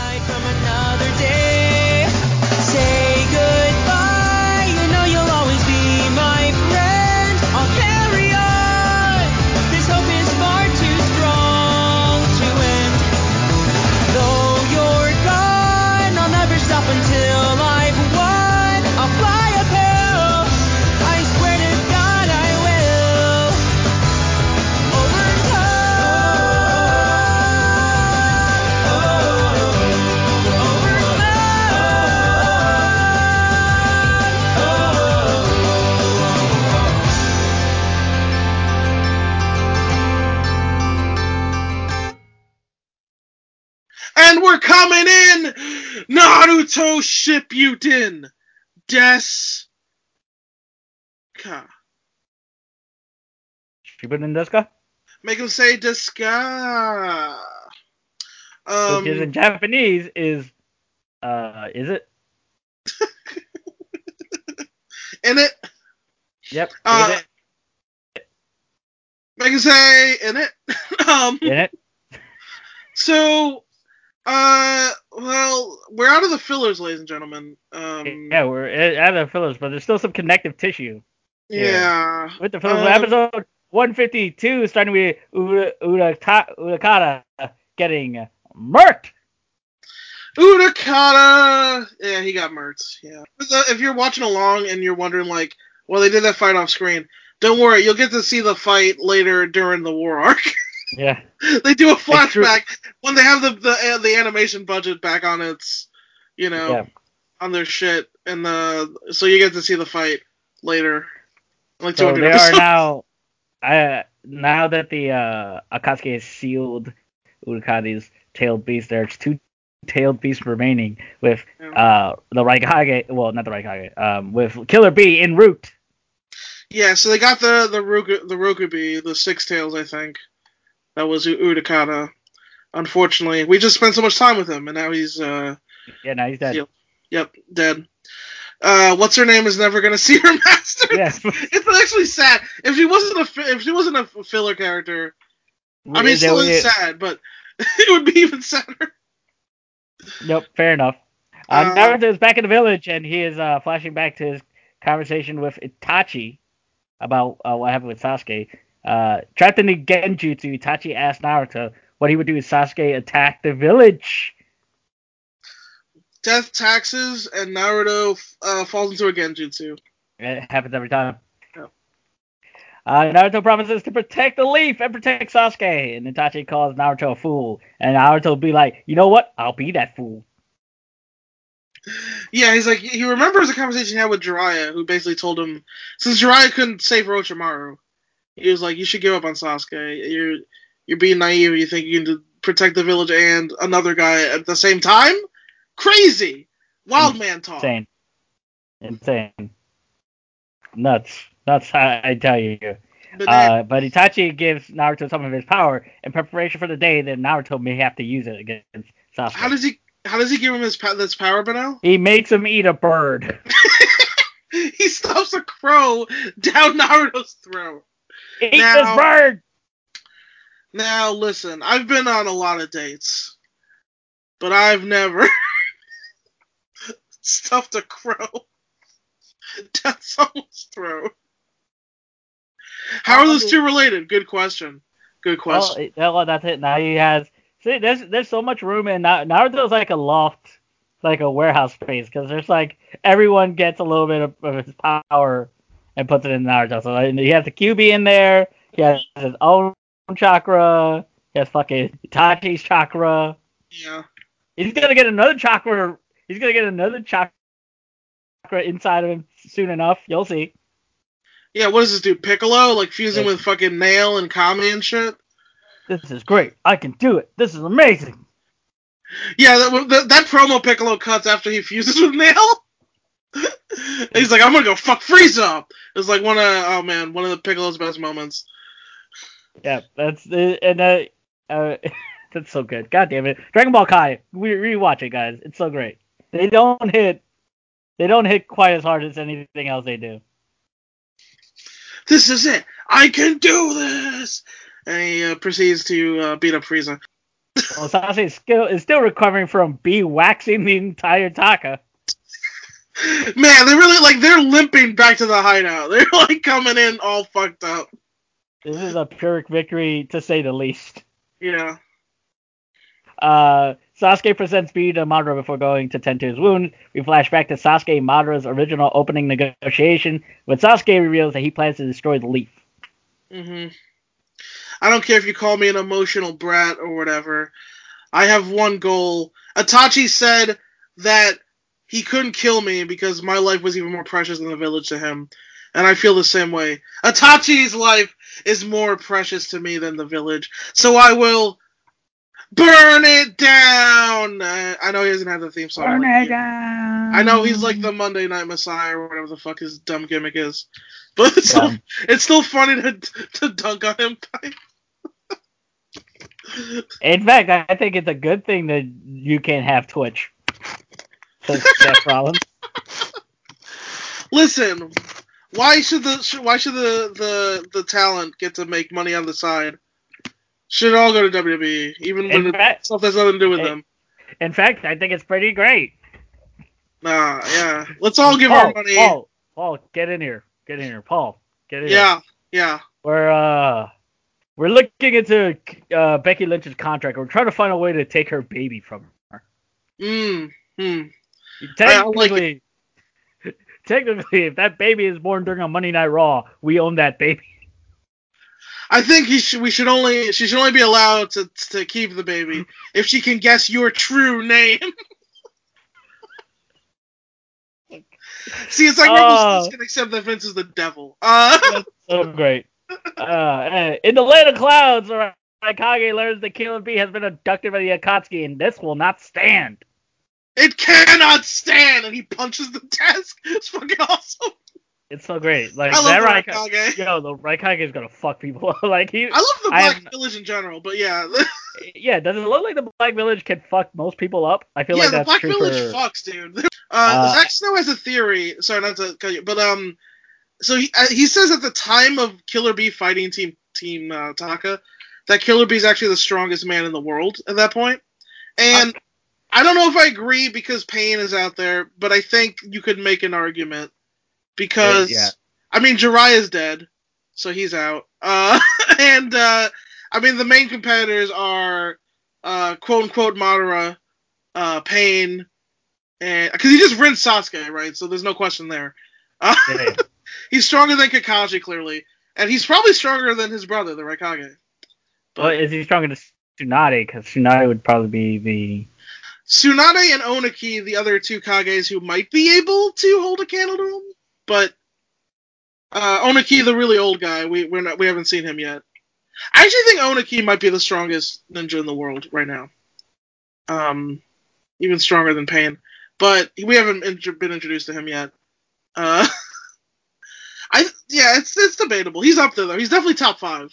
night from another. Shippuden! Des... Ka. Shippuden Deska, Make him say Deska. Um, which is in Japanese is uh is it? in it. Yep. Uh, it? Make him say in it. um, In it? so, uh, well, we're out of the fillers, ladies and gentlemen. Um, yeah, we're out of the fillers, but there's still some connective tissue yeah. with the fillers. Um, episode 152, starting with Ura, Uraka, Urakata getting murked. Udakata. Yeah, he got murked. Yeah. If you're watching along and you're wondering, like, well, they did that fight off screen. Don't worry, you'll get to see the fight later during the war arc. Yeah. they do a flashback when they have the the, uh, the animation budget back on its, you know, Yeah. on their shit, and the so you get to see the fight later. Like So 200 they are now, uh, now that the uh, Akatsuki has sealed Urakata's tailed beast, there's two tailed beasts remaining with Yeah. uh the Raikage, well not the Raikage, um with Killer Bee en route. Yeah, so they got the the Roku, the Rokubi, the six tails, I think. That was U- Udakata. Unfortunately, we just spent so much time with him, and now he's uh, Yeah, now he's dead. Yep. yep, dead. Uh, what's her name is never gonna see her master. Yeah. it's actually sad. If she wasn't a if she wasn't a filler character, I mean, still is sad, but it would be even sadder. Nope, fair enough. Uh, Uh, Naruto is back in the village, and he is uh, flashing back to his conversation with Itachi about uh, what happened with Sasuke. Uh, trapped in the Genjutsu, Itachi asked Naruto what he would do if Sasuke attacked the village. Death taxes and Naruto uh, falls into a genjutsu. It happens every time. Uh, Naruto promises to protect the leaf and protect Sasuke, and Itachi calls Naruto a fool, and Naruto will be like, you know what? I'll be that fool. Yeah, he's like he remembers a conversation he had with Jiraiya, who basically told him since Jiraiya couldn't save Orochimaru, he was like, "You should give up on Sasuke. You're you're being naive. You think you can protect the village and another guy at the same time? Crazy, wild man talk." Insane. Insane. Nuts. Nuts, I, I tell you. But Uh, but Itachi gives Naruto some of his power in preparation for the day that Naruto may have to use it against Sasuke. how does he how does he give him his this power, Benel? he makes him eat a bird. he stuffs a crow down Naruto's throat. Eat Now- this bird! Now listen, I've been on a lot of dates, but I've never stuffed a crow down someone's throat. How are those two related? Good question. Good oh, question. it- well, that's it. Now he has. See, there's there's so much room in Na- Naruto's like a loft, like a warehouse space, because there's like everyone gets a little bit of, of his power and puts it in Naruto. So he has the Kyuubi in there. He has his own chakra. He has fucking Itachi's chakra. yeah. He's gonna get another chakra. He's gonna get another chakra inside of him soon enough. You'll see. Yeah, what does this do? Piccolo? Like fusing Yeah. with fucking Nail and Kami and shit? This is great. I can do it. This is amazing. Yeah, that, that, that promo Piccolo cuts after he fuses with Nail. He's like, I'm gonna go fuck Frieza up. It's like one of oh man, one of the Piccolo's best moments. Yeah, that's and uh, uh that's so good. God damn it, Dragon Ball Kai. We rewatch it, guys. It's so great. They don't hit. They don't hit quite as hard as anything else they do. This is it. I can do this. And he uh, proceeds to uh, beat up Frieza. Well, Sasuke is still is still recovering from bee waxing the entire Taka. Man, they really like they're limping back to the hideout. They're like coming in all fucked up. This is a Pyrrhic victory to say the least. Yeah. Uh, Sasuke presents Bee to Madara before going to tend to his wound. We flash back to Sasuke and Madara's original opening negotiation, when Sasuke reveals that he plans to destroy the leaf. Mm-hmm. I don't care if you call me an emotional brat or whatever. I have one goal. Itachi said that he couldn't kill me because my life was even more precious than the village to him. And I feel the same way. Itachi's life is more precious to me than the village. So I will burn it down. Uh, I know he doesn't have the theme song. Burn like it down. I know he's like the Monday Night Messiah or whatever the fuck his dumb gimmick is. But it's, still, it's still funny to, to dunk on him. In fact, I I think it's a good thing that you can't have Twitch. Says Seth Rollins. Listen, why should the why should the, the the talent get to make money on the side? Should it all go to WWE, even when In fact- stuff has nothing to do with Eh, them? In fact, I think it's pretty great. Nah, yeah. Let's all give Paul, our money. Paul, Paul, get in here. Get in here. Paul, get in here. Yeah, yeah. We're uh we're looking into uh, Becky Lynch's contract. We're trying to find a way to take her baby from her. Mm, hmm. I like Technically, technically, if that baby is born during a Monday Night Raw, we own that baby. I think he should. We should only. She should only be allowed to to keep the baby if she can guess your true name. See, it's like Six can accept that Vince is the devil. Uh, That's So great. Uh, uh, in the land of clouds, Raikage learns that Killer Bee has been abducted by the Akatsuki, and this will not stand. It cannot stand, and he punches the desk. It's fucking awesome. It's so great. Like I that love Raikage. Raikage. Yo, the Raikage is gonna fuck people. like he. I love the Black have- Village in general, but yeah, Yeah, does it look like the Black Village can fuck most people up? I feel yeah, like the that's Black true Village for. fucks, dude. Uh, Uh, Zack Snow has a theory. Sorry, not to cut you, but um, so he uh, he says at the time of Killer Bee fighting Team Team uh, Taka, that Killer Bee is actually the strongest man in the world at that point, and I don't know if I agree because Pain is out there, but I think you could make an argument because Yeah. I mean Jiraiya's dead, so he's out. Uh, and uh, I mean the main competitors are uh, quote unquote Madara, uh, Pain, and because he just rinsed Sasuke, right? So there's no question there. Uh, Yeah. he's stronger than Kakashi clearly, and he's probably stronger than his brother, the Raikage. Well, is he stronger than Tsunade? Because Tsunade would probably be the. Tsunade and Onoki, the other two Kages who might be able to hold a candle to him, but uh, Onoki, the really old guy, we we're not, we haven't seen him yet. I actually think Onoki might be the strongest ninja in the world right now. Um, even stronger than Pain, but we haven't intro- been introduced to him yet. Uh, I yeah, it's it's debatable. He's up there though. He's definitely top five.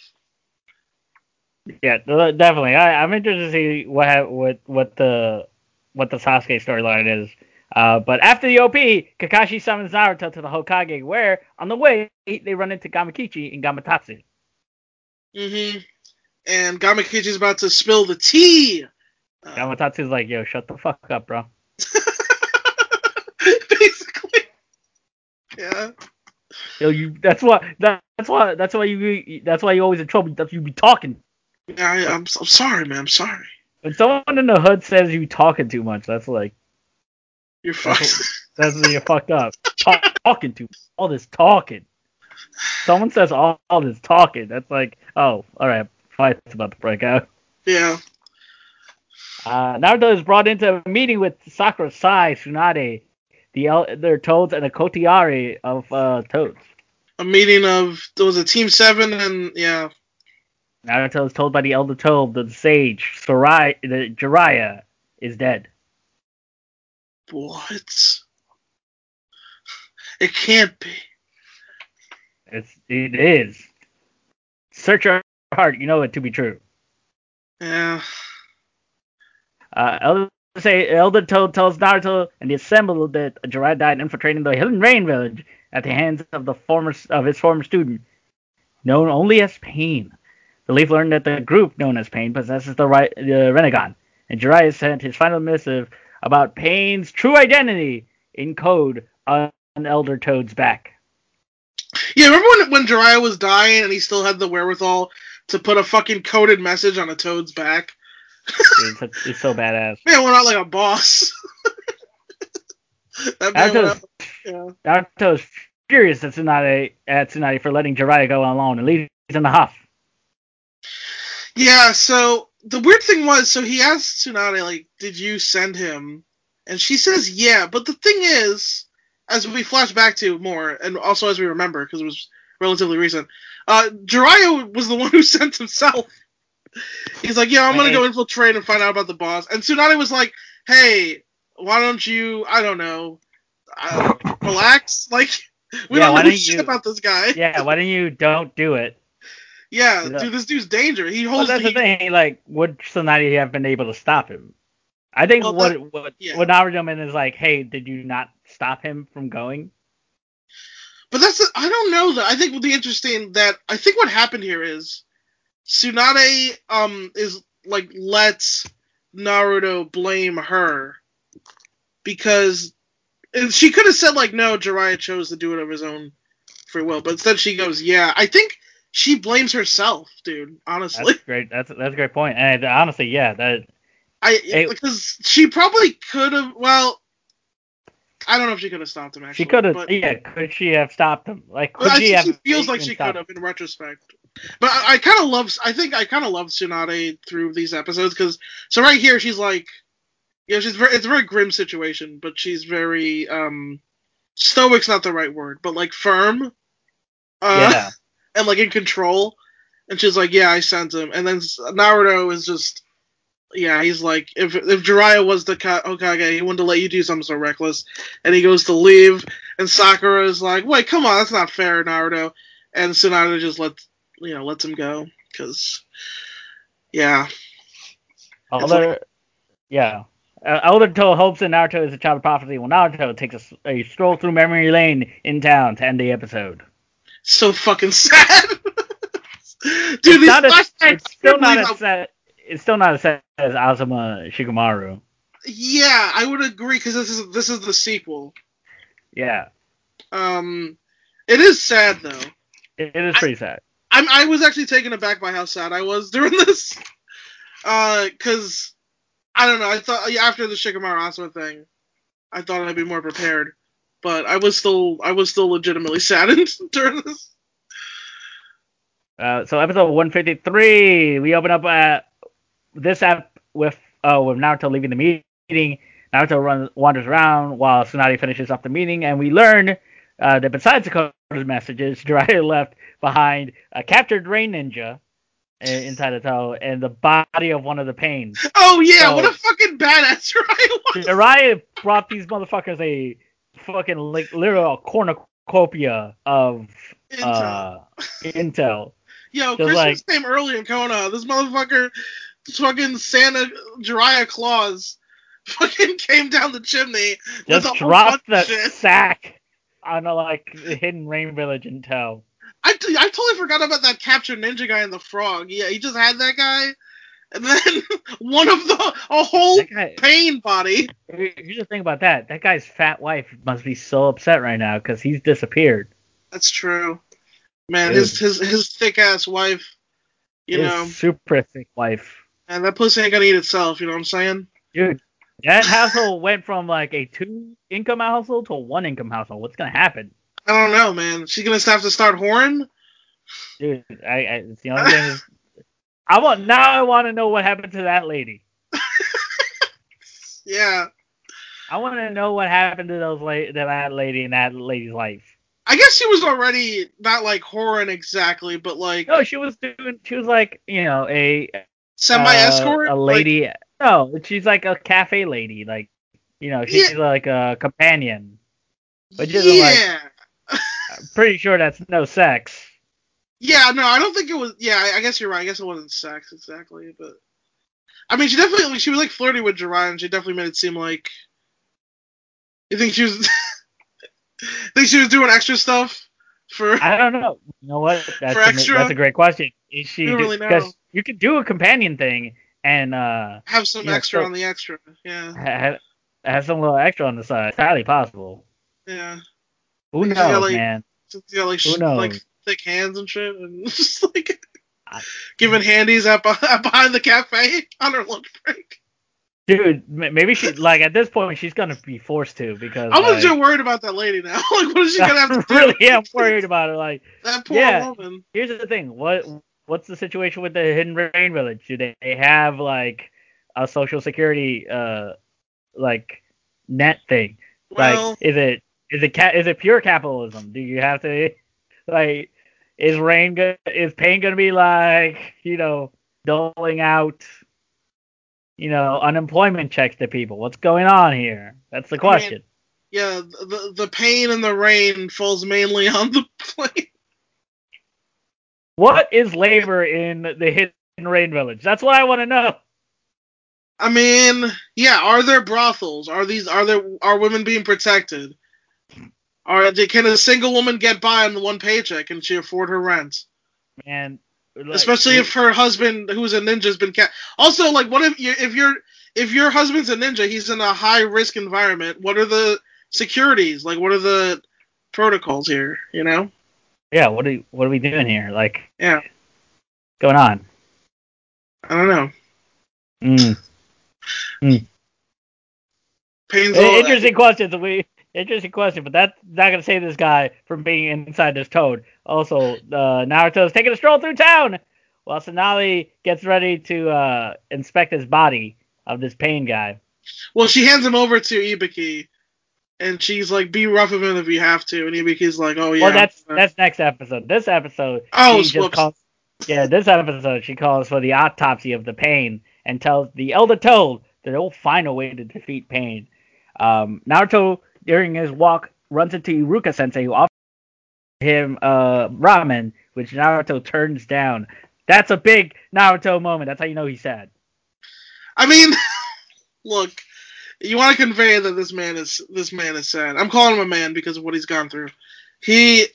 Yeah, definitely. I, I'm interested to see what ha- what what the what the Sasuke storyline is. Uh, but after the OP, Kakashi summons Naruto to the Hokage, where on the way they run into Gamakichi and Gamatatsu. hmm And Gamakichi's about to spill the tea. Uh, Gamatatsu's like, "Yo, shut the fuck up, bro." basically. Yeah. Yo, you. That's why. That, that's why. That's why you. That's why you always in trouble. That's you be talking. Yeah, I, I'm, I'm sorry, man. I'm sorry. When someone in the hood says you talking too much, that's like You're fucked. that's when you're fucked up. Talk, talking too much. all this talking. Someone says all, all this talking. That's like, oh, all right, fight's about to break out. yeah. Uh, Naruto is brought into a meeting with Sakura Sai, Tsunade, the elder toads, and a Kotiari of uh, toads. A meeting of there was a team seven and yeah. Naruto is told by the elder toad that the sage, Sarai, the Jiraiya, is dead. What? It can't be. It's it is. Search your heart, you know it to be true. Yeah. Uh, Elder say Elder Toad tells Naruto and the assembled that Jiraiya died infiltrating the Hidden Rain Village at the hands of the former of his former student, known only as Pain. The Leaf learned that the group known as Pain possesses the right the Rinnegan, and Jiraiya sent his final missive about Pain's true identity in code on Elder Toad's back. Yeah, remember when when Jiraiya was dying and he still had the wherewithal to put a fucking coded message on a toad's back? It's, it's so badass. Man went out like a boss. that Naruto's, out, yeah. Naruto's furious at Tsunade, at Tsunade for letting Jiraiya go alone and leaves in the huff. Yeah, so the weird thing was, so he asked Tsunade, like, did you send him? And she says, yeah, but the thing is, as we flash back to more, and also as we remember, because it was relatively recent, uh, Jiraiya was the one who sent himself. He's like, yeah, I'm gonna go infiltrate and find out about the boss. And Tsunade was like, hey, why don't you, I don't know, uh, relax? Like, we Yeah, don't know shit you- about this guy. Yeah, why don't you don't do it? Yeah, Yeah. dude, this dude's danger. He Well, holds that's he- the thing. Like, would Tsunade have been able to stop him? I think Well, what that- what yeah. what Naruto meant is like, hey, did you not stop him from going? But that's the, I don't know though. I think the interesting that I think what happened here is Tsunade um is like lets Naruto blame her because and she could have said like no, Jiraiya chose to do it of his own free will, but instead she goes, yeah. I think she blames herself, dude. Honestly, That's great. That's that's a great point. And honestly, yeah, that I Hey- because she probably could have. Well, I don't know if she could have stopped him. Actually, she could have. Yeah, could she have stopped him? Like, could she have? she feels like she could have in retrospect. But I, I kind of love. I think I kind of love Tsunade through these episodes because so right here she's like, yeah, she's very. It's a very grim situation, but she's very um, stoic's not the right word, but like firm. Uh, Yeah. And like in control. And she's like, "Yeah, I sent him." And then Naruto is just, yeah, he's like, if if Jiraiya was the Ka- Hokage, he wouldn't have let you do something so reckless. And he goes to leave, and Sakura is like, "Wait, come on, that's not fair, Naruto." And Tsunade just lets you know lets him go because, yeah, Although, yeah. Uh, Elder Toad hopes that Naruto is a child of prophecy. Well, Naruto takes a stroll through memory lane in town to end the episode. So fucking sad. Dude, it's these flashbacks it's still not as sad. It's still not as set as Asuma Shikamaru. Yeah, I would agree because this is this is the sequel. Yeah, Um, it is sad though. it, it is pretty sad. I'm I was actually taken aback by how sad I was during this. Uh, cause I don't know. I thought after the Shikamaru Asuma thing, I thought I'd be more prepared, but I was still I was still legitimately saddened during this. Uh, so episode 153, we open up uh, this app with uh, with Naruto leaving the meeting. Naruto runs wanders around while Tsunade finishes up the meeting, and we learn uh, that besides the code messages, Jiraiya left behind a captured rain ninja inside the toe and the body of one of the pains. Oh yeah, So- what a fucking badass Ryan was. Jiraiya brought these motherfuckers a fucking like literal cornucopia of uh, intel. Yo, Christmas came early in Kona. This motherfucker, fucking Santa Jiraiya Claus, fucking came down the chimney with Just bunch the of shit. sack on a like hidden rain village intel. I, t- I totally forgot about that captured ninja guy and the frog. Yeah, he just had that guy, and then one of the a whole guy, pain body. here's the thing about that. That guy's fat wife must be so upset right now because he's disappeared. That's true, man. Dude. His his his thick ass wife. You His know, super thick wife. and that pussy ain't gonna eat itself. You know what I'm saying? Dude, that household went from like a two income household to a one income household. What's gonna happen? I don't know, man. She's gonna have to start whoring. Dude, I, I it's the only thing is I want now I want to know what happened to that lady. Yeah. I want to know what happened to those la- to that lady in that lady's life. I guess she was already not like whoring exactly, but like No, she was doing. She was like, you know, a semi escort. uh, a lady. no, she's like a cafe lady. Like, you know, she's like a companion. But just like. I'm pretty sure that's no sex. Yeah, no, I don't think it was. Yeah, I, guess you're right. I guess it wasn't sex exactly, but I mean, she definitely she was like flirting with and she definitely made it seem like. You think she was? think she was doing extra stuff for? I don't know. You know what? That's, For a, extra? that's a great question. is she? Don't really know. Because you could do a companion thing and uh Have some extra so- on the extra. Yeah, ha- have some little extra on the side. It's highly possible. yeah. Who knows, got, like- man? Got like Who sh- like knows? Thick hands and shit, and just like I- giving handies be- behind the cafe on her lunch break. Dude, maybe she like at this point she's gonna be forced to because I was like, just worried about that lady now. like, what is she gonna have to do? really am worried about it. Like, That poor Yeah. woman. here's the thing: what what's the situation with the Hidden Rain Village? Do they have like a social security uh like net thing? Well, like, is it is it ca- is it pure capitalism? Do you have to like is Rain go- is Pain gonna be like you know doling out you know unemployment checks to people? What's going on here? That's the mean, question. yeah, the the pain and the rain falls mainly on the plane. What is labor in the Hidden Rain Village? That's what I want to know. I mean, yeah, are there brothels? Are these are there are women being protected? They, can a single woman get by on one paycheck? Can she afford her rent? Man, like, Especially if her husband, who's a ninja, has been ca- Also, like, what if you if your if your husband's a ninja, he's in a high risk environment. What are the securities? Like, what are the protocols here? You know? yeah, what are what are we doing here? Like, Yeah, what's going on? I don't know. Mm. Pain's Uh, Interesting questions. We interesting question, but that's not gonna save this guy from being inside this toad. Also, uh, Naruto's taking a stroll through town while Sonali gets ready to uh, inspect his body of this pain guy. Well, she hands him over to Ibiki, and she's like, "Be rough with him if you have to." And Ibiki's like, "Oh yeah." well, that's that's next episode. This episode, Oh, she just calls. Yeah, this episode she calls for the autopsy of the pain and tells the Elder Toad that they'll find a way to defeat pain. Um, Naruto during his walk runs into Iruka Sensei who offers him uh ramen, which Naruto turns down. That's a big Naruto moment. That's how you know he's sad. I mean, look, you want to convey that this man is this man is sad. I'm calling him a man because of what he's gone through. He.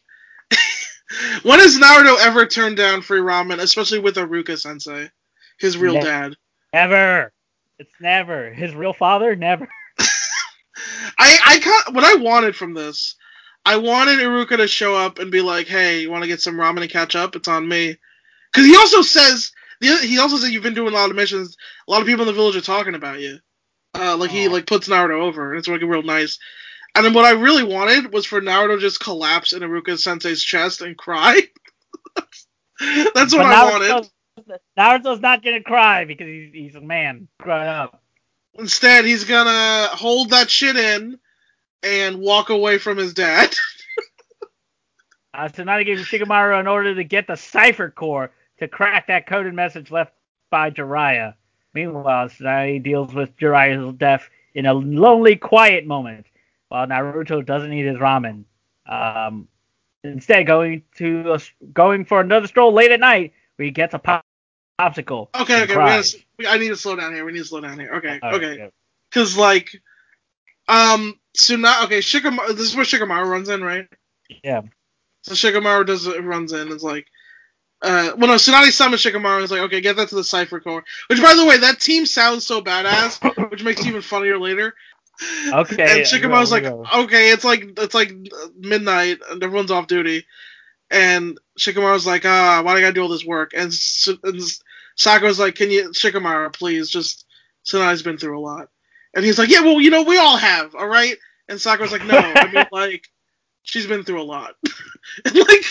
when has Naruto ever turned down free ramen, especially with Iruka Sensei, his real dad? Never. It's never. His real father? Never. I I what I wanted from this, I wanted Iruka to show up and be like, "Hey, you want to get some ramen and catch up? It's on me." Because he also says he also said you've been doing a lot of missions. A lot of people in the village are talking about you. Uh, like he like puts Naruto over, and it's like real nice. And then what I really wanted was for Naruto just collapse in Iruka Sensei's chest and cry. That's what I wanted. Naruto's, not gonna cry because he's, he's a man growing up. Instead, he's gonna hold that shit in and walk away from his dad. Uh, Tsunade gave Shikamaru in order to get the cipher corps to crack that coded message left by Jiraiya. Meanwhile, Tsunade deals with Jiraiya's death in a lonely, quiet moment, while Naruto doesn't eat his ramen. Um, instead, going to a, going for another stroll late at night, where he gets a popsicle. Okay, okay. We gotta, we, I need to slow down here. We need to slow down here. Okay, All right, okay. Because like, um, Suna. Okay, Shikamaru. This is where Shikamaru runs in, right? Yeah. So Shikamaru does runs in. It's like, uh, well, no, Tsunade summons Shikamaru. and is like, okay, get that to the Cipher Corps. Which, by the way, that team sounds so badass, which makes it even funnier later. Okay, And Shikamaru's like, okay, it's like it's like midnight and everyone's off duty, and Shikamaru's like, ah, why do I gotta do all this work? And, and Sakura's like, can you, Shikamaru, please, just Tsunade's been through a lot, and he's like, yeah, well, you know, we all have, all right. And Sakura's like, no, I mean, like, she's been through a lot, and like,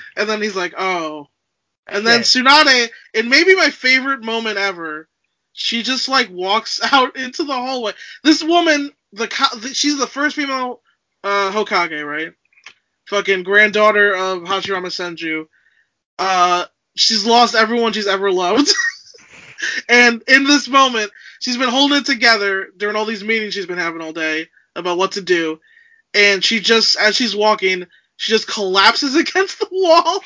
and then he's like, oh, and then Yeah. Tsunade, and maybe my favorite moment ever. She just like walks out into the hallway this woman, the she's the first female uh, Hokage, right? Fucking granddaughter of Hashirama Senju. Uh, she's lost everyone she's ever loved, and in this moment, she's been holding it together during all these meetings she's been having all day about what to do, and she just, as she's walking, she just collapses against the wall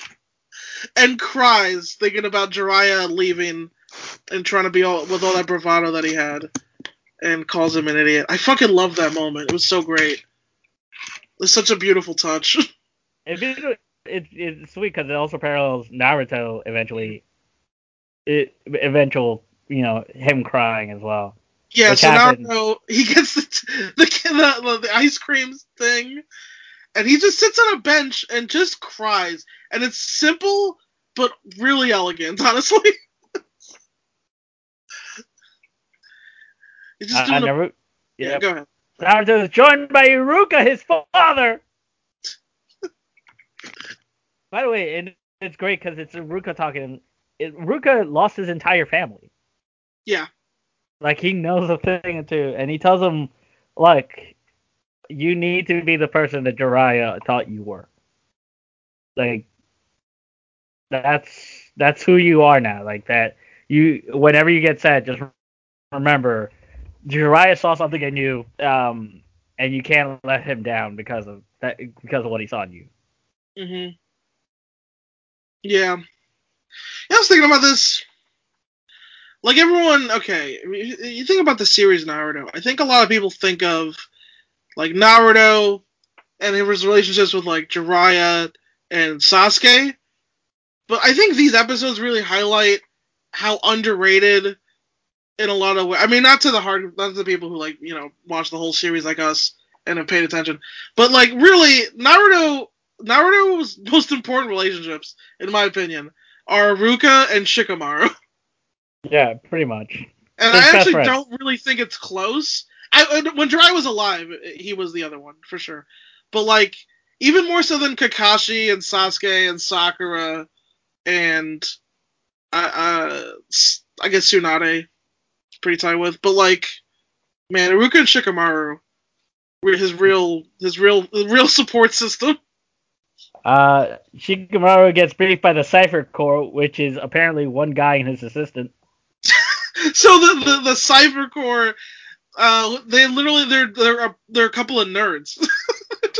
and cries, thinking about Jiraiya leaving and trying to be all with all that bravado that he had and calls him an idiot. I fucking love that moment. It was so great. It's such a beautiful touch. It'd it's it's sweet because it also parallels Naruto eventually. It eventual, you know, him crying as well. Yeah, so happened- Naruto he gets the the, the the ice cream thing, and he just sits on a bench and just cries, and it's simple but really elegant, honestly. Just Uh, doing a, yeah, yep. go ahead. Naruto is joined by Iruka, his father. By the way, and it's great because it's Iruka talking. It, Iruka lost his entire family. Yeah. Like he knows a thing or two, and he tells him, "Look, you need to be the person that Jiraiya thought you were. Like that's that's who you are now. Like that you whenever you get sad, just remember Jiraiya saw something in you, um, and you can't let him down because of that because of what he saw in you. hmm Yeah. Yeah, I was thinking about this. Like everyone, okay, you think about the series Naruto. I think a lot of people think of like Naruto and his relationships with like Jiraiya and Sasuke. But I think these episodes really highlight how underrated in a lot of ways. I mean, not to the hard, not to the people who like you know watch the whole series like us and have paid attention, but like really Naruto, Naruto's most important relationships, in my opinion, are Ruka and Shikamaru. Yeah, pretty much. And I actually friend. don't really think it's close. I when Jirai was alive, he was the other one for sure. But like even more so than Kakashi and Sasuke and Sakura and uh, uh I guess Tsunade pretty tight with. But like man, Ruka and Shikamaru were his real his real real support system. Uh, Shikamaru gets briefed by the Cipher Corps, which is apparently one guy and his assistant. so the the, the Cipher Corps, uh, they literally they're they're a, they're a couple of nerds.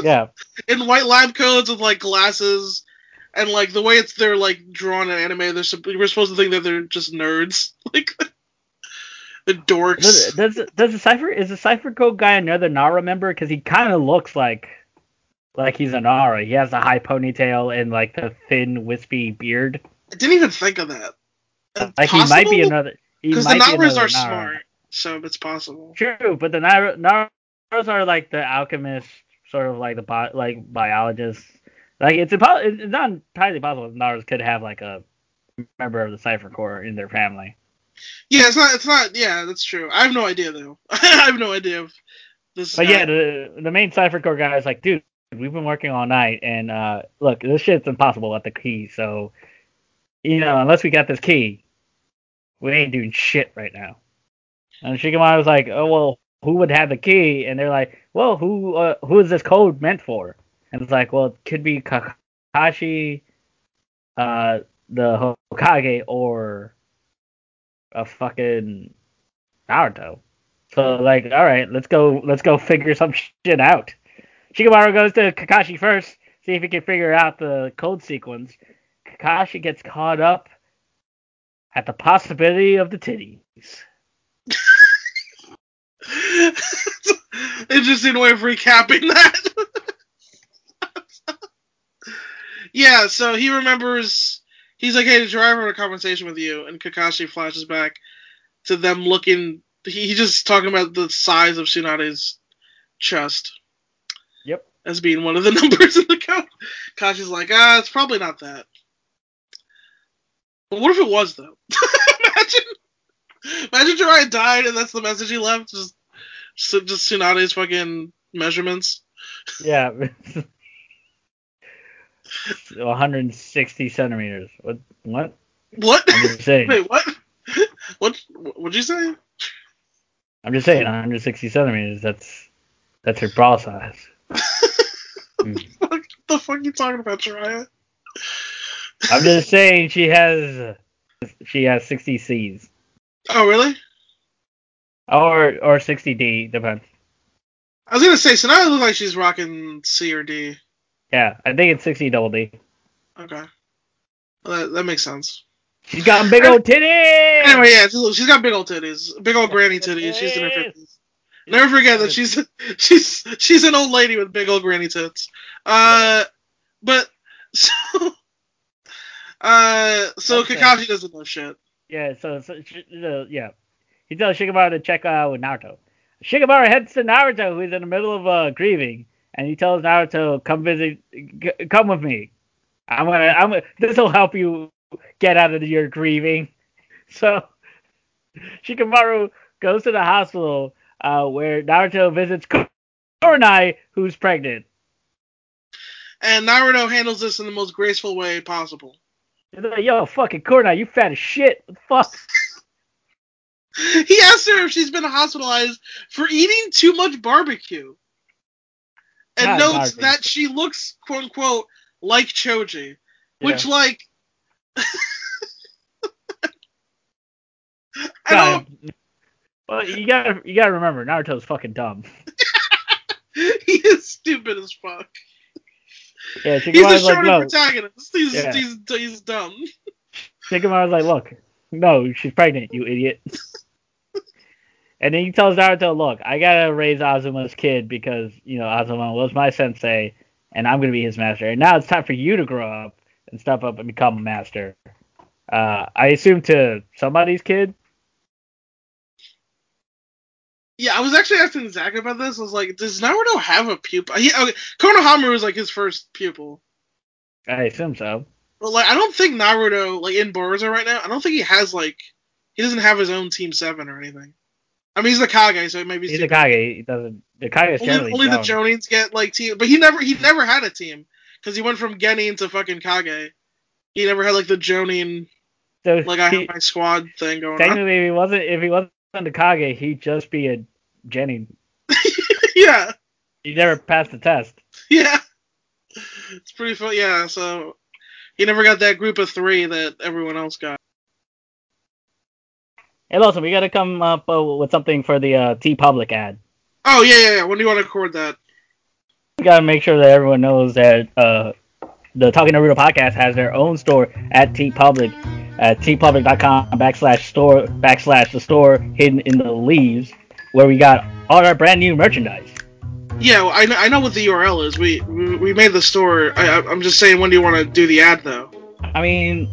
Yeah, in white lab coats with like glasses and like the way it's they're like drawn in anime they're we're supposed to think that they're just nerds like the dorks does, does does the Cipher is the Cipher Code guy another Nara member? Because he kind of looks like like he's a Nara. He has a high ponytail and like the thin wispy beard. i didn't even think of that Like he might be another. He because the Naras are Nara. smart so it's possible True, but the Nara, Naras are like the alchemists, sort of like the bi- like biologists. Like it's it's not entirely possible that Naras could have like a member of the Cipher Corps in their family. yeah it's not it's not yeah that's true i have no idea though i have no idea if this But guy- yeah, the the main Cipher Corps guy is like, dude, we've been working all night, and uh, look, this shit's impossible at the key. So, you know, unless we got this key, we ain't doing shit right now. And Shikamaru was like, oh well, who would have the key? And they're like, well, who uh, who is this code meant for? And it's like, well, it could be Kakashi, uh, the Hokage, or a fucking Naruto. So like, all right, let's go, let's go figure some shit out. Shikamaru goes to Kakashi first, see if he can figure out the code sequence. Kakashi gets caught up at the possibility of the titties. Interesting way of recapping that. yeah, so he remembers. He's like, "Hey, did you ever have a conversation with you?" And Kakashi flashes back to them looking. He, he's just talking about the size of Tsunade's chest. As being one of the numbers in the code. Kakashi's like, "Ah, it's probably not that." But what if it was though? imagine, imagine Jiraiya died and that's the message he left. Just, just, just Tsunade's fucking measurements. Yeah. 160 centimeters. What? What? What? I'm just saying. Wait, what? What? What'd you say? I'm just saying. 160 centimeters. That's that's her bra size. What the fuck are you talking about, Jiraiya? I'm just saying she has she has 60 C's Oh, really? or or 60 D depends. I was gonna say, so now it looks like she's rocking C or D. Yeah, I think it's 60 double D. Okay. Well, that, that makes sense. She's got big old titties. Anyway, yeah, she's, she's got big old titties, big old granny titties. She's in her fifties. Never forget that she's she's she's an old lady with big old granny tits. Uh, but So, uh, so Okay. Kakashi doesn't know shit. Yeah, so, so the yeah, he tells Shikamaru to check out with Naruto. Shikamaru heads to Naruto, who is in the middle of uh, grieving, and he tells Naruto, "Come visit, g- come with me. I'm gonna, I'm gonna, this will help you get out of your grieving." So Shikamaru goes to the hospital uh, where Naruto visits Kurenai, who's pregnant. And Naruto handles this in the most graceful way possible. Like, "Yo, fucking Kurenai, you fat as shit. What the fuck." He asked her if she's been hospitalized for eating too much barbecue. And Not notes barbecue. that she looks, quote unquote, like Choji. Which, Yeah. like. I God, don't. Well, you gotta, you gotta remember, Naruto's fucking dumb. He is stupid as fuck. Yeah, He's the Shikamaru's like, no. protagonist. He's, Yeah. he's, he's dumb. Shikamaru's like, look, no, she's pregnant, you idiot. and then he tells Naruto, look, I gotta raise Asuma's kid because, you know, Azuma was my sensei, and I'm gonna be his master. And now it's time for you to grow up and step up and become a master. Uh, I assume to somebody's kid. Yeah, I was actually asking Zach about this. I was like, does Naruto have a pupil? He, okay, Konohamaru is like his first pupil. I assume so. But like, I don't think Naruto, like in Boruto right now, I don't think he has like, he doesn't have his own Team Seven or anything. I mean, he's the Kage, so maybe He's a Kage. He doesn't. The Kage is only, only the. Jonins get like team, but he never he never had a team because he went from Genin to fucking Kage. He never had like the Jonin So like I he- have my squad thing going on. technically, if he wasn't, if he wasn't the Kage, he'd just be a Jenny. yeah, He never passed the test. yeah, it's pretty fun. Yeah, so he never got that group of three that everyone else got. Hey, Lawson, we gotta come up uh, with something for the uh, TeePublic ad. Oh yeah, yeah, yeah. When do you want to record that? We gotta make sure that everyone knows that uh, the Talking Naruto podcast has their own store at TeePublic at teepublic.com backslash store backslash the store hidden in the leaves, where we got all our brand new merchandise. Yeah, well, I know, I know what the URL is. We we, made the store. I, I, I'm just saying, when do you want to do the ad though? I mean,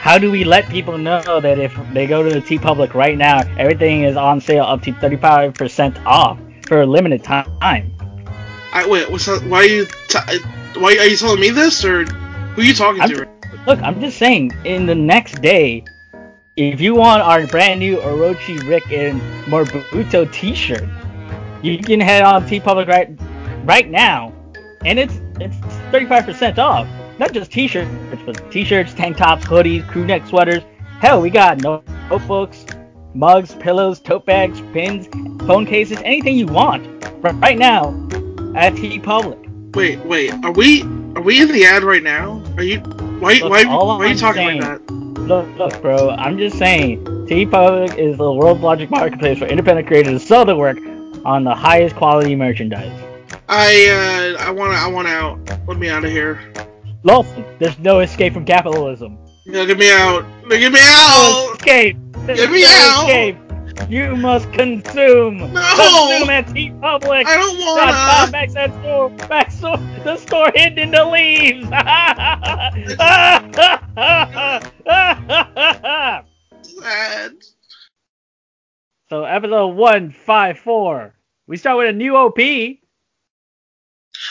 how do we let people know that if they go to the TeePublic right now, everything is on sale up to 35% off for a limited time? I wait. What's that? Why are you? T- why are you telling me this, or who are you talking I'm to? Look, I'm just saying, in the next day, if you want our brand new Orochi Rick and Morbuto t-shirt, you can head on TeePublic right right now, and it's it's 35% off. Not just t-shirts, but t-shirts, tank tops, hoodies, crew neck sweaters. Hell, we got notebooks, mugs, pillows, tote bags, pins, phone cases, anything you want. Right, right now at TeePublic. Wait, wait. Are we are we in the ad right now? Are you? Why Look, why, why are you talking saying- like that? Look, look, bro. I'm just saying, TeePublic is the world's largest marketplace for independent creators to sell their work on the highest quality merchandise. I uh I want to I want out. Let me out of here. Lawson, there's no escape from capitalism. No, get me out. No, get me No out. escape. There's Get me no out. escape. You must consume. No. Consume at Public. I don't com wanna. backslash store backslash the store hidden in the leaves. Sad. so episode one five four. We start with a new OP.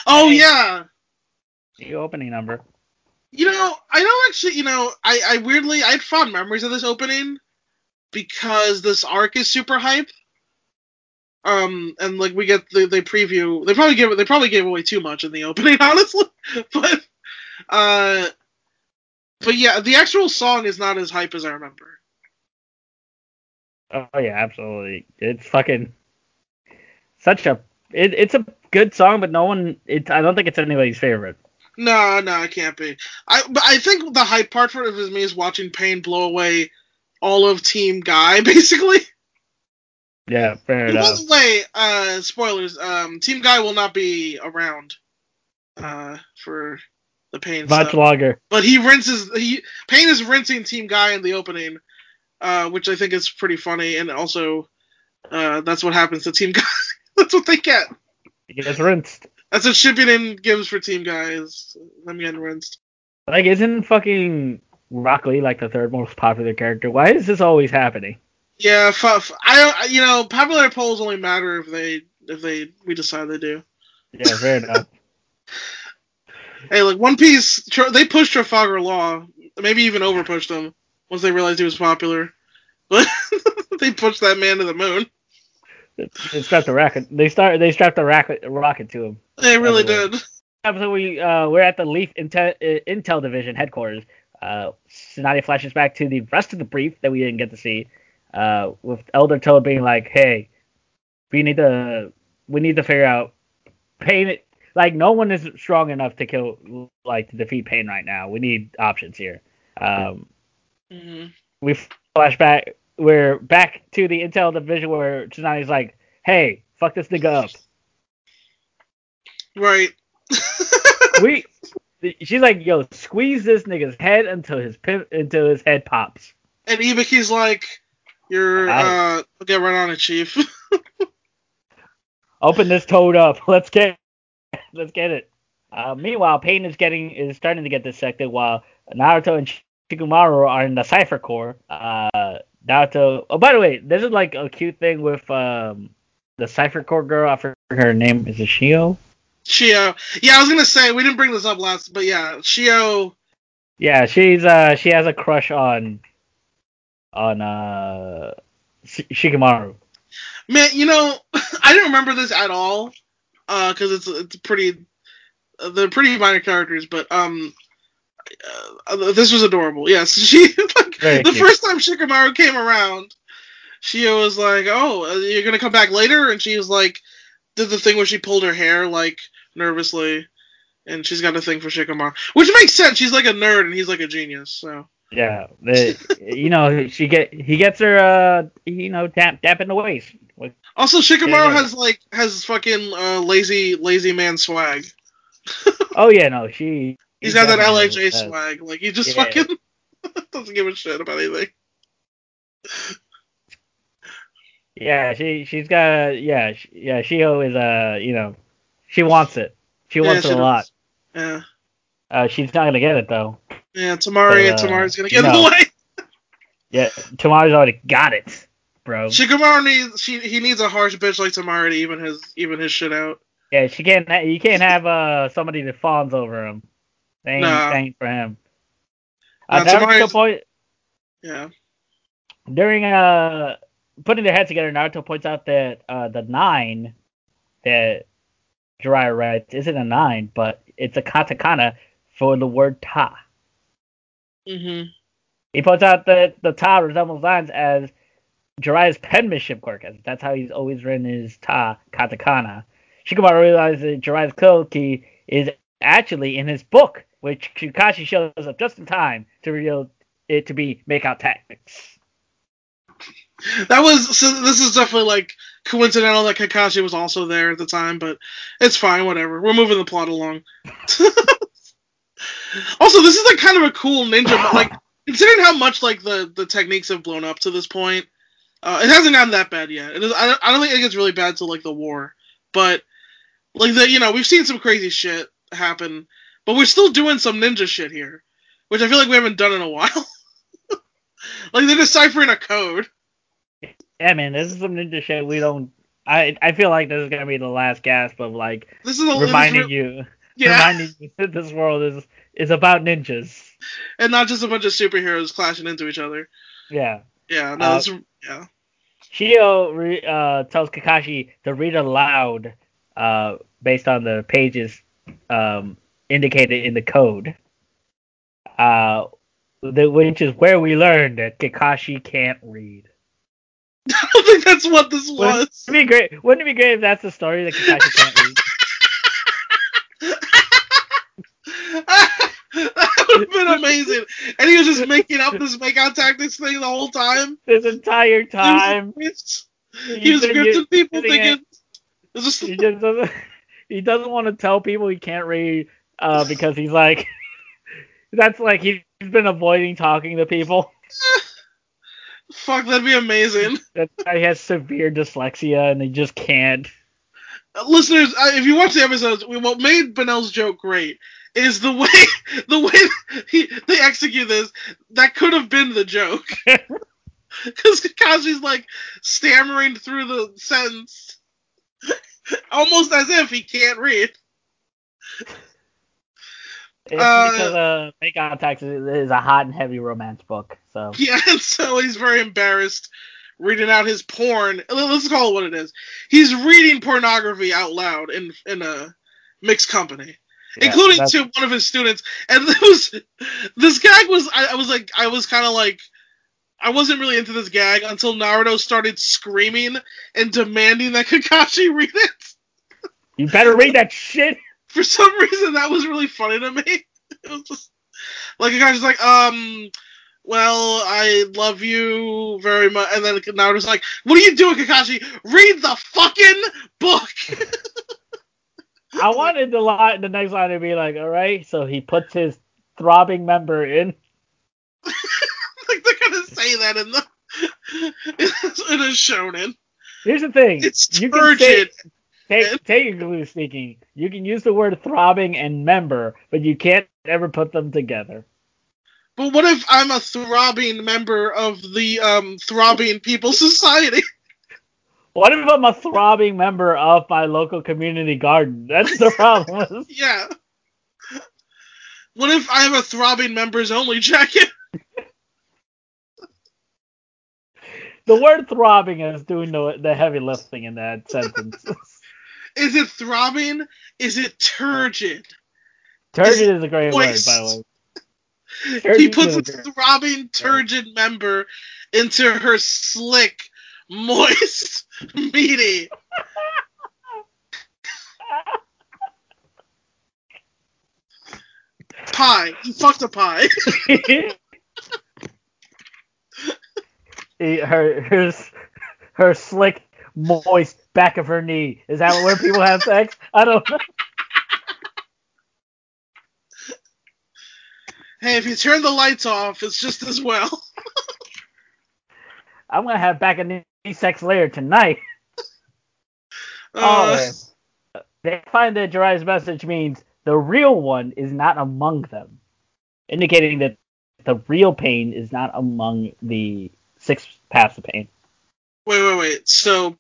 Oh yeah. New opening number. You know, I don't actually. You know, I I weirdly I had fond memories of this opening because this arc is super hype. Um, and like we get the they preview. They probably give they probably gave away too much in the opening, honestly. But uh, but yeah, the actual song is not as hype as I remember. Oh yeah, absolutely. It's fucking such a. It, it's a good song, but no one. It. I don't think it's anybody's favorite. No, no, it can't be. I but I think the hype part for it is me is watching Pain blow away all of Team Guy, basically. Yeah, fair And by enough. the way, uh, spoilers. Um, Team Guy will not be around uh, for the Pain Much stuff. longer. But he rinses. He Pain is rinsing Team Guy in the opening, uh, which I think is pretty funny, and also uh, that's what happens to Team Guy. that's what they get. It gets rinsed. That's what Shippuden gives for Team guys. them getting rinsed. Like, isn't fucking Rock Lee like the third most popular character? Why is this always happening? Yeah, f- f- I don't. you know popular polls only matter if they if they we decide they do. Yeah, fair enough. Hey, like One Piece, they pushed Trafalgar Law, maybe even over pushed him once they realized he was popular. But they pushed that man to the moon. They strapped a rocket. They start. They strapped a rocket, rocket to him. They really Everywhere. did. episode we uh, we're at the Leaf Intel, uh, Intel Division headquarters. Uh, Tsunade flashes back to the rest of the brief that we didn't get to see, uh, with Elder Toad being like, "Hey, we need to we need to figure out Pain. Like no one is strong enough to kill like to defeat Pain right now. We need options here." Um, hmm we flash back. We're back to the Intel Division where Tsunade's like, "Hey, fuck this nigga up." Right. we she's like, yo, squeeze this nigga's head until his until his head pops. and Ibiki's like, "You're Got uh, get right on it, Chief." Open this toad up. Let's get let's get it. Uh, meanwhile, Pain is getting is starting to get dissected while Naruto and Shikamaru are in the Cipher Corps. Uh, Naruto. Oh, by the way, this is like a cute thing with um the Cipher Corps girl. I forget her name. Is it Shiho? Shiho. Yeah, I was gonna say we didn't bring this up last, but yeah, Shiho. Yeah, she's uh she has a crush on on uh Sh- Shikamaru. Man, you know, I didn't remember this at all, uh, because it's it's pretty, uh, they're pretty minor characters, but um, uh, this was adorable. Yes, she like Very the cute. first time Shikamaru came around, Shiho was like, "Oh, uh, you're gonna come back later," and she was like, did the thing where she pulled her hair like nervously, and she's got a thing for Shikamaru, which makes sense. She's like a nerd and he's like a genius, so. Yeah, the, you know she get he gets her uh you know tap tap in the waist. Like, Also, Shikamaru Yeah, has like has fucking uh, lazy lazy man swag. oh yeah, no, she. He's got that LHJ has- swag. Like he just Yeah. fucking doesn't give a shit about anything. Yeah, she she's got yeah she, yeah Shiho is uh you know she wants it. She Yeah, wants she it a lot. Yeah, Uh, she's not gonna get it though. yeah. Temari But, uh, Temari's gonna get no. the way. Yeah, Temari's already got it, bro. Shikamaru needs she he needs a harsh bitch like Temari to even his even his shit out. Yeah, she can't. You can't have uh somebody that fawns over him. That ain't, Nah. ain't for him. Uh, Nah, that was Temari's- point Yeah. during uh putting their heads together. Naruto points out that uh the nine that Jiraiya writes isn't a nine, but it's a katakana for the word ta. Mhm. He points out that the ta resembles lines as Jiraiya's penmanship quirk, as that's how he's always written his ta katakana. Shikamaru realizes that Jiraiya's code key is actually in his book, which Kakashi shows up just in time to reveal it to be makeout tactics. That was so. This is definitely like coincidental that Kakashi was also there at the time, but it's fine. Whatever. We're moving the plot along. also, this is like kind of a cool ninja. Like considering how much like the the techniques have blown up to this point, uh, it hasn't gotten that bad yet. It is, I, don't, I don't think it gets really bad till like the war, but like the you know we've seen some crazy shit happen, but we're still doing some ninja shit here, which I feel like we haven't done in a while. like they're deciphering a code. Yeah, man, this is some ninja shit we don't. I I feel like this is gonna be the last gasp of like This is a reminding you, yeah, reminding you that this world is is about ninjas. and not just a bunch of superheroes clashing into each other. Yeah. Yeah, no, Uh, this, yeah, Shiho uh, tells Kakashi to read aloud uh, based on the pages um, indicated in the code, uh, the, which is where we learned that Kakashi can't read. I don't think that's what this Wouldn't was. it be great? Wouldn't it be great if that's the story that Kakashi can't read? that would have been amazing. And he was just making up this makeout tactics thing the whole time. This entire time, He was He's gripping people it. thinking. Just, he just doesn't. He doesn't want to tell people he can't read uh, because he's like, that's like he's been avoiding talking to people. fuck, that'd be amazing. That guy has severe dyslexia and he just can't. Uh, Listeners, uh, if you watch the episodes, what made Benel's joke great is the way the way he, they execute this. That could have been the joke. Because Kakashi's like stammering through the sentence, almost as if he can't read. It's Uh, because uh, Make Contact is, is a hot and heavy romance book. So Yeah, so he's very embarrassed reading out his porn. Let's call it what it is. He's reading pornography out loud in in a mixed company. yeah, including that's- to one of his students. And was this gag was I, I was like I was kind of like I wasn't really into this gag until Naruto started screaming and demanding that Kakashi read it. You better read that shit. For some reason, that was really funny to me. It was just like Kakashi's like, um, well, I love you very much, and then Naruto's like, what are you doing, Kakashi? Read the fucking book. I wanted the line, the next line to be like, all right, so he puts his throbbing member in. like they're gonna say that in the in a shonen. Here's the thing. It's you can say, technically speaking, you can use the word throbbing and member, but you can't ever put them together. But what if I'm a throbbing member of the um throbbing people society? What if I'm a throbbing member of my local community garden? That's the problem. yeah. What if I have a throbbing members only jacket? the word throbbing is doing the, the heavy lifting in that sentence. Is it throbbing? Is it turgid? Turgid is a great moist? word, by the way. he puts a throbbing turgid member into her slick, moist, meaty. Pie. He fucked a pie. Her her her slick, moist back of her knee. Is that where people have sex? I don't know. hey, if you turn the lights off, it's just as well. I'm gonna have back of knee sex later tonight. Uh, Oh, They find that Jiraiya's message means the real one is not among them, indicating that the real pain is not among the six paths of pain. Wait, wait, wait. So,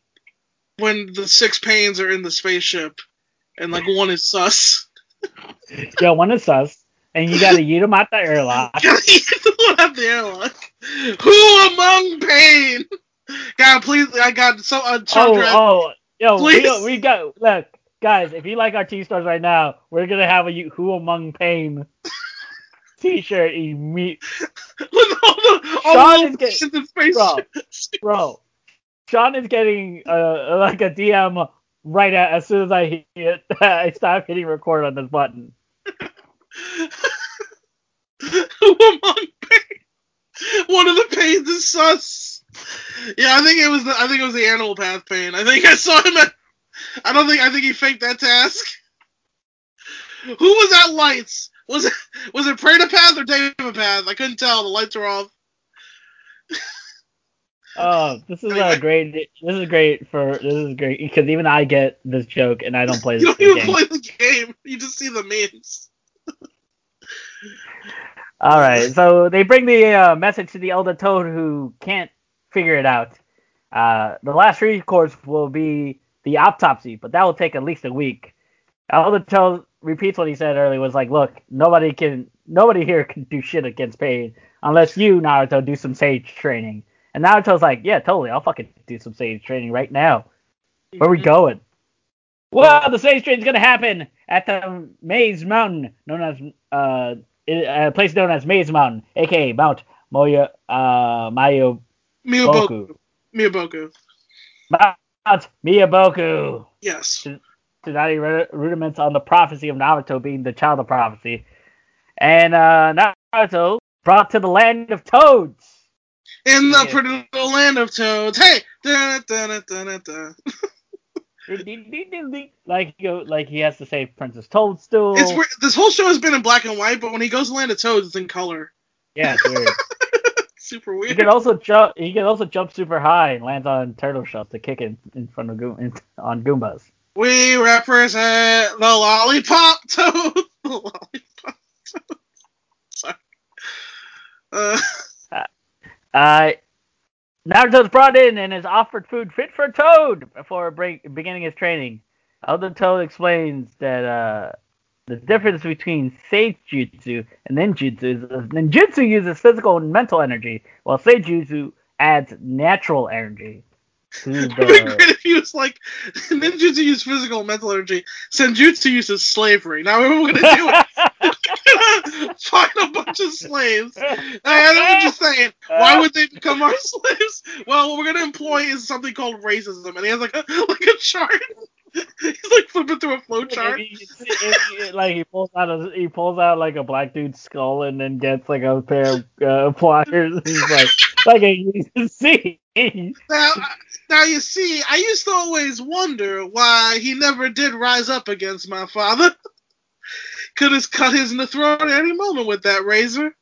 when the six pains are in the spaceship, and like one is sus, Yeah, one is sus, and you gotta yeet them out the airlock. gotta eat the one at the airlock. Who among pain? God, please, I got so uh, Oh, oh, yo, Please. we, we got look, guys. If you like our T stars right now, we're gonna have a Who Among Pain T-shirt. Imme- with all the all Shawn the is getting- in the spaceship. bro, Shawn is getting uh, like a DM right at, as soon as I hit, I stop hitting record on this button. One of the pains is sus. Yeah, I think it was the I think it was the animal path pain. I think I saw him at. I don't think I think he faked that task. Who was at lights? Was it was it Preta Path or Deva Path? I couldn't tell. The lights were off. Oh, this is a uh, great. This is great for this is great because even I get this joke and I don't play You don't even game. play the game. You just see the memes. All right, so they bring the uh, message to the Elder Toad who can't figure it out. Uh, the last recourse will be the autopsy, but that will take at least a week. Elder Toad repeats what he said earlier. Was like, look, nobody can, nobody here can do shit against pain unless you, Naruto, do some sage training. And Naruto's like, yeah, totally, I'll fucking do some sage training right now. Where we going? Well, the sage training's gonna happen at the Maze Mountain, known as uh, a place known as Maze Mountain, aka Mount Moya uh Mayo Miyaboku. Miyaboku. Mount Miyaboku. Yes. Tsunade ru- rudiments on the prophecy of Naruto being the child of prophecy, and uh, Naruto brought to the land of toads in the yeah. pretty little land of toads. Hey, da da da da da. like you know, like he has to say Princess Toadstool. It's weird. this whole show has been in black and white, but when he goes to Land of Toads, it's in color. Yeah, it's weird. super weird. He can also jump. He can also jump super high and lands on turtle shells to kick in, in front of in, on Goombas. We represent the lollipop toad. the lollipop. Sorry. Uh, Uh, Naruto's brought in and is offered food fit for a Toad before break, beginning his training. Elder Toad explains that uh, the difference between Senjutsu and Ninjutsu is that Ninjutsu uses physical and mental energy, while Senjutsu adds natural energy. to it'd be great if he was like, ninjutsu use physical and mental energy, senjutsu uses slavery. Now we're gonna do is find a bunch of slaves. And I'm just saying, why would they become our slaves? Well, what we're gonna employ is something called racism, and he has like a like a chart. He's like flipping through a flow chart. If he- he- like he pulls out a, he pulls out like a black dude's skull and then gets like a pair of uh, pliers. He's like like a see. Now, now you see, I used to always wonder why he never did rise up against my father. Could have cut his in the throat at any moment with that razor.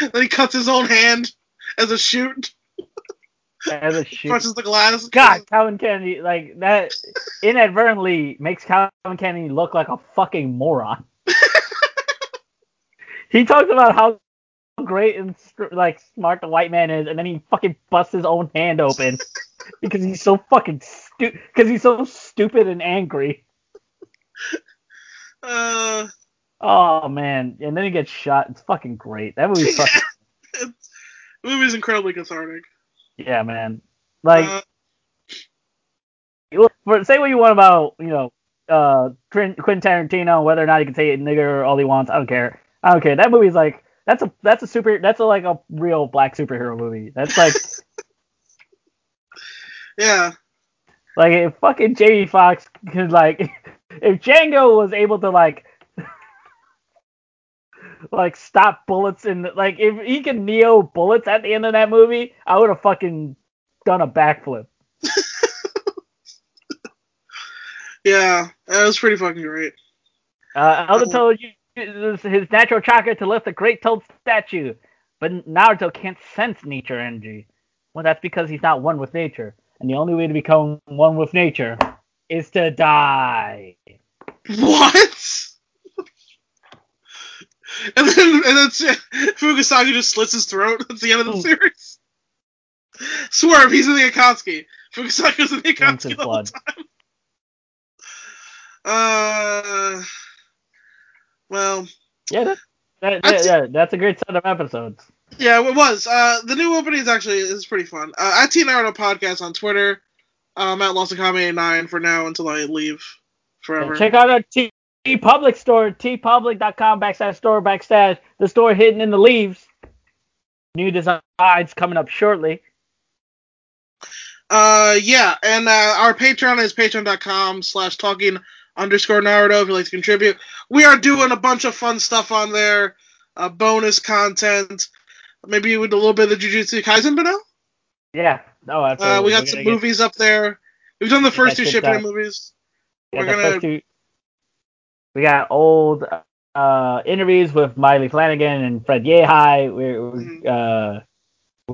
then he cuts his own hand as a shoot, As a shoot. punches the glass. God, Calvin Candie, like that inadvertently makes Calvin Candie look like a fucking moron. he talks about how great and like smart the white man is, and then he fucking busts his own hand open because he's so fucking stupid. Because he's so stupid and angry. Uh, Oh man, and then he gets shot. It's fucking great. That movie's fucking the movie's incredibly cathartic. yeah, man. Like. Uh, for, say what you want about you know uh Quentin Quentin Tarantino, whether or not he can say nigger all he wants. I don't care. I don't care. That movie's like that's a that's a super that's a like a real black superhero movie. That's like yeah, like if fucking Jamie Foxx could like if Django was able to like like stop bullets and like if he could neo bullets at the end of that movie, I would have fucking done a backflip. yeah, that was pretty fucking great. Uh, Elder Toad uses his natural chakra to lift a great toad statue, but Naruto can't sense nature energy. Well, that's because he's not one with nature, and the only way to become one with nature is to die. What? and then and then Fugasaki just slits his throat. That's the end of the Oh. series. Swerve, he's in the Akatsuki. Fugasaki in the Akatsuki the whole time. Uh, well, Yeah, that, that, yeah, that's a great set of episodes. yeah, it was. Uh, the new opening is actually is pretty fun. Uh, at T Naruto Podcast on Twitter. Um, at Lost Akame 9 for now until I leave forever. Check out our T Public store, teepublic.com backslash store backslash the store hidden in the leaves. New designs coming up shortly. Uh, yeah, and uh, our Patreon is patreon.com slash talking underscore Naruto if you'd like to contribute. We are doing a bunch of fun stuff on there, uh, bonus content, maybe with a little bit of the Jujutsu Kaisen Bano. Yeah. Oh, absolutely. Uh, we got some gonna get- movies up there. We've done the first two done. movies. Yeah, We're gonna two- we got old uh, interviews with Miley Flanagan and Fred Yehai. We're, Mhm. uh,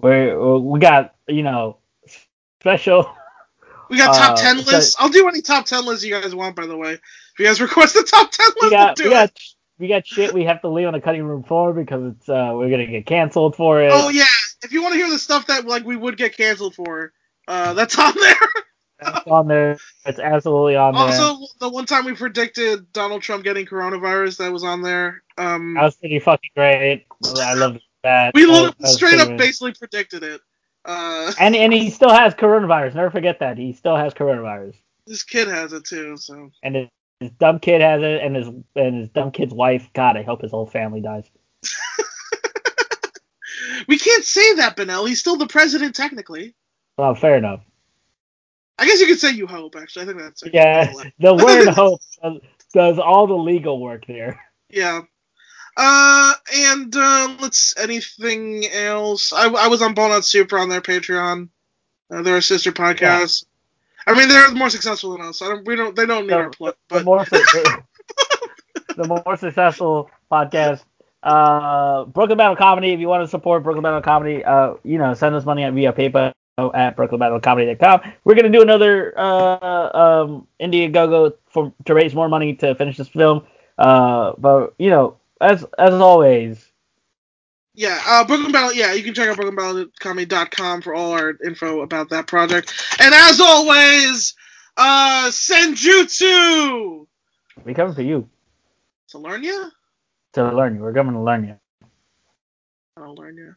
we're, we got you know special. we got top Uh, ten so- lists. I'll do any top ten lists you guys want, by the way. If you guys request the top ten list, We we'll got do we got we got shit we have to leave on the cutting room floor because it's uh we're gonna get canceled for it. Oh yeah, if you want to hear the stuff that like we would get canceled for, uh, that's on there. It's on there. It's absolutely on there. Also, the one time we predicted Donald Trump getting coronavirus, that was on there. Um, that was pretty fucking great. I love that. we That was- straight up basically predicted it. Uh, And and he still has coronavirus. Never forget that. He still has coronavirus. this kid has it too, so And his, his dumb kid has it, and his and his dumb kid's wife. God, I hope his whole family dies. we can't say that, Benel. He's still the president technically. Well, fair enough. I guess you could say you hope. Actually, I think that's Yeah, the word hope does, all the legal work there. Yeah. Uh, and uh, let's anything else. I, I was on Ballnut Super on their Patreon. Uh, they're a sister podcast. I mean, they're more successful than us. I don't. We don't. They don't need The- our plug. The more su- the more successful podcast. Uh, Brooklyn Battle Comedy. If you want to support Brooklyn Battle Comedy, uh, you know, send us money at via PayPal at brooklynbattlecomedy.com. We're gonna do another uh, um, Indiegogo for to raise more money to finish this film. Uh, but you know, as as always. Yeah, uh, Brooklyn Battle. Yeah, you can check out brooklynbattlecomedy.com for all our info about that project. And as always, uh, Senjutsu. We come for you. Salernia to learn you. We're going to learn you. I'll learn you.